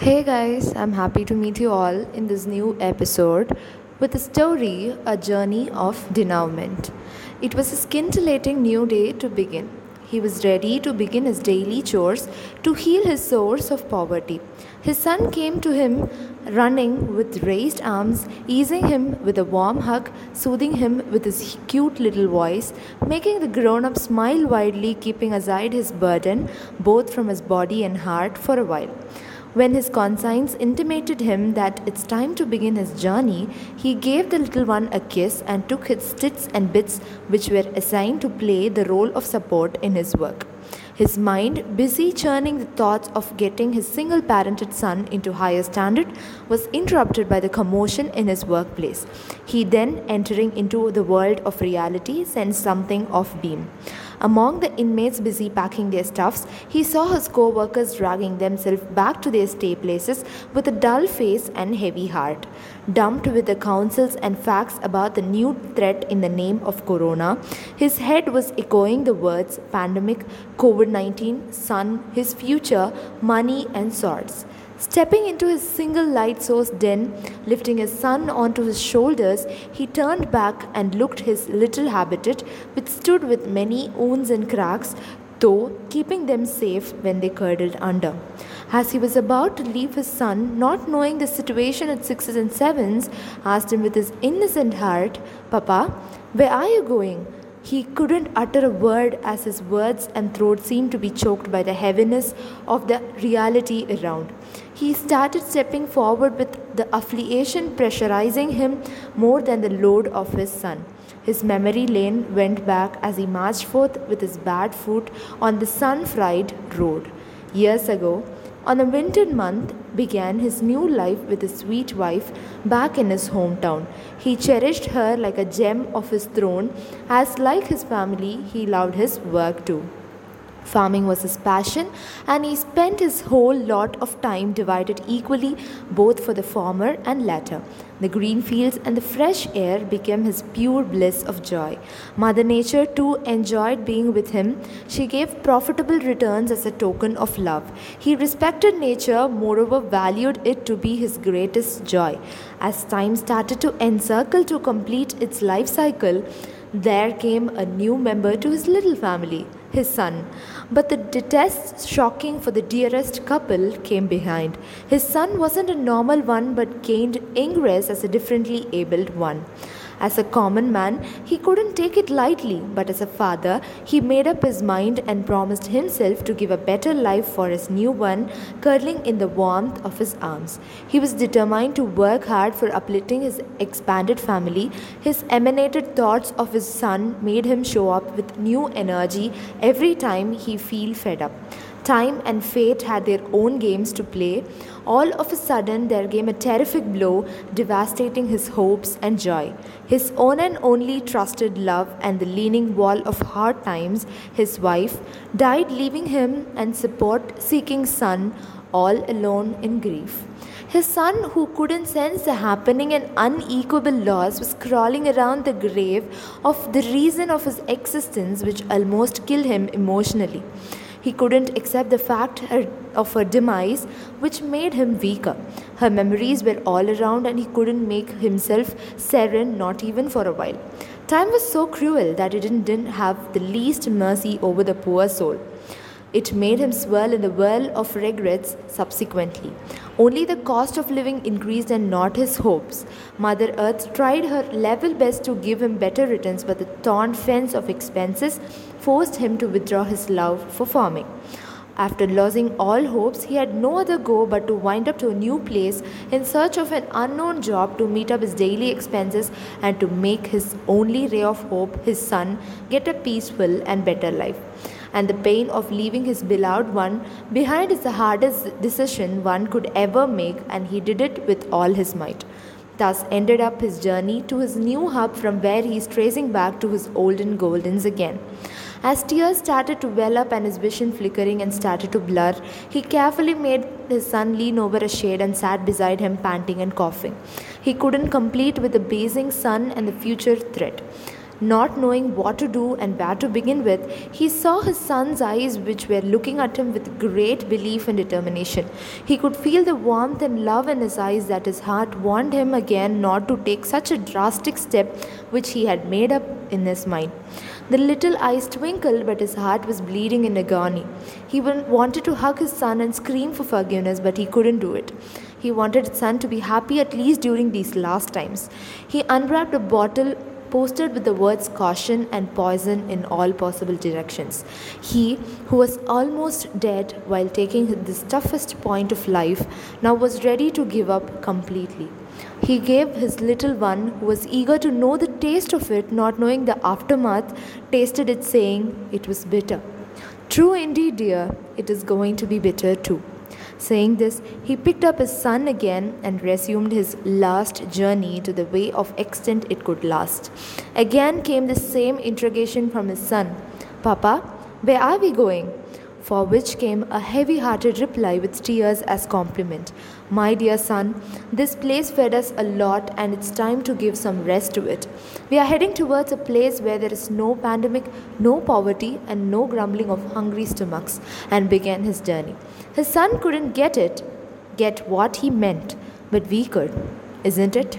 Hey guys, I'm happy to meet you all in this new episode with a story A Journey of Denouement. It was a scintillating new day to begin. He was ready to begin his daily chores to heal his source of poverty. His son came to him running with raised arms, easing him with a warm hug, soothing him with his cute little voice, making the grown up smile widely, keeping aside his burden, both from his body and heart, for a while. When his conscience intimated him that it's time to begin his journey, he gave the little one a kiss and took his stits and bits which were assigned to play the role of support in his work. His mind, busy churning the thoughts of getting his single parented son into higher standard, was interrupted by the commotion in his workplace. He then, entering into the world of reality, sensed something of beam. Among the inmates busy packing their stuffs, he saw his co workers dragging themselves back to their stay places with a dull face and heavy heart. Dumped with the counsels and facts about the new threat in the name of Corona, his head was echoing the words pandemic, COVID 19, son, his future, money, and swords. Stepping into his single light source den, lifting his son onto his shoulders, he turned back and looked his little habitat, which stood with many wounds and cracks, though keeping them safe when they curdled under. As he was about to leave his son, not knowing the situation at sixes and sevens, asked him with his innocent heart, Papa, where are you going? He couldn't utter a word as his words and throat seemed to be choked by the heaviness of the reality around. He started stepping forward with the affiliation pressurizing him more than the load of his son. His memory lane went back as he marched forth with his bad foot on the sun fried road. Years ago, on a winter month, began his new life with his sweet wife back in his hometown. He cherished her like a gem of his throne, as like his family, he loved his work too. Farming was his passion, and he spent his whole lot of time divided equally both for the former and latter. The green fields and the fresh air became his pure bliss of joy. Mother Nature too enjoyed being with him. She gave profitable returns as a token of love. He respected nature, moreover, valued it to be his greatest joy. As time started to encircle to complete its life cycle, there came a new member to his little family his son. But the detest shocking for the dearest couple came behind. His son wasn't a normal one but gained ingress as a differently abled one. As a common man, he couldn't take it lightly, but as a father, he made up his mind and promised himself to give a better life for his new one, cuddling in the warmth of his arms. He was determined to work hard for uplifting his expanded family. His emanated thoughts of his son made him show up with new energy every time he feel fed up. Time and fate had their own games to play. All of a sudden, there came a terrific blow, devastating his hopes and joy. His own and only trusted love and the leaning wall of hard times, his wife, died, leaving him and support seeking son all alone in grief. His son, who couldn't sense the happening and unequable loss, was crawling around the grave of the reason of his existence, which almost killed him emotionally. He couldn't accept the fact of her demise, which made him weaker. Her memories were all around, and he couldn't make himself serene, not even for a while. Time was so cruel that it didn't have the least mercy over the poor soul. It made him swirl in the whirl of regrets subsequently. Only the cost of living increased and not his hopes. Mother Earth tried her level best to give him better returns, but the torn fence of expenses forced him to withdraw his love for farming. After losing all hopes, he had no other go but to wind up to a new place in search of an unknown job to meet up his daily expenses and to make his only ray of hope, his son, get a peaceful and better life and the pain of leaving his beloved one behind is the hardest decision one could ever make, and he did it with all his might. Thus ended up his journey to his new hub from where he is tracing back to his olden goldens again. As tears started to well up and his vision flickering and started to blur, he carefully made his son lean over a shade and sat beside him, panting and coughing. He couldn't complete with the basing sun and the future threat. Not knowing what to do and where to begin with, he saw his son's eyes, which were looking at him with great belief and determination. He could feel the warmth and love in his eyes that his heart warned him again not to take such a drastic step which he had made up in his mind. The little eyes twinkled, but his heart was bleeding in agony. He wanted to hug his son and scream for forgiveness, but he couldn't do it. He wanted his son to be happy at least during these last times. He unwrapped a bottle posted with the words caution and poison in all possible directions. He, who was almost dead while taking this toughest point of life, now was ready to give up completely. He gave his little one, who was eager to know the taste of it, not knowing the aftermath, tasted it, saying it was bitter. True indeed, dear, it is going to be bitter too. Saying this, he picked up his son again and resumed his last journey to the way of extent it could last. Again came the same interrogation from his son Papa, where are we going? For which came a heavy hearted reply with tears as compliment. My dear son, this place fed us a lot and it's time to give some rest to it. We are heading towards a place where there is no pandemic, no poverty, and no grumbling of hungry stomachs, and began his journey. His son couldn't get it, get what he meant, but we could, isn't it?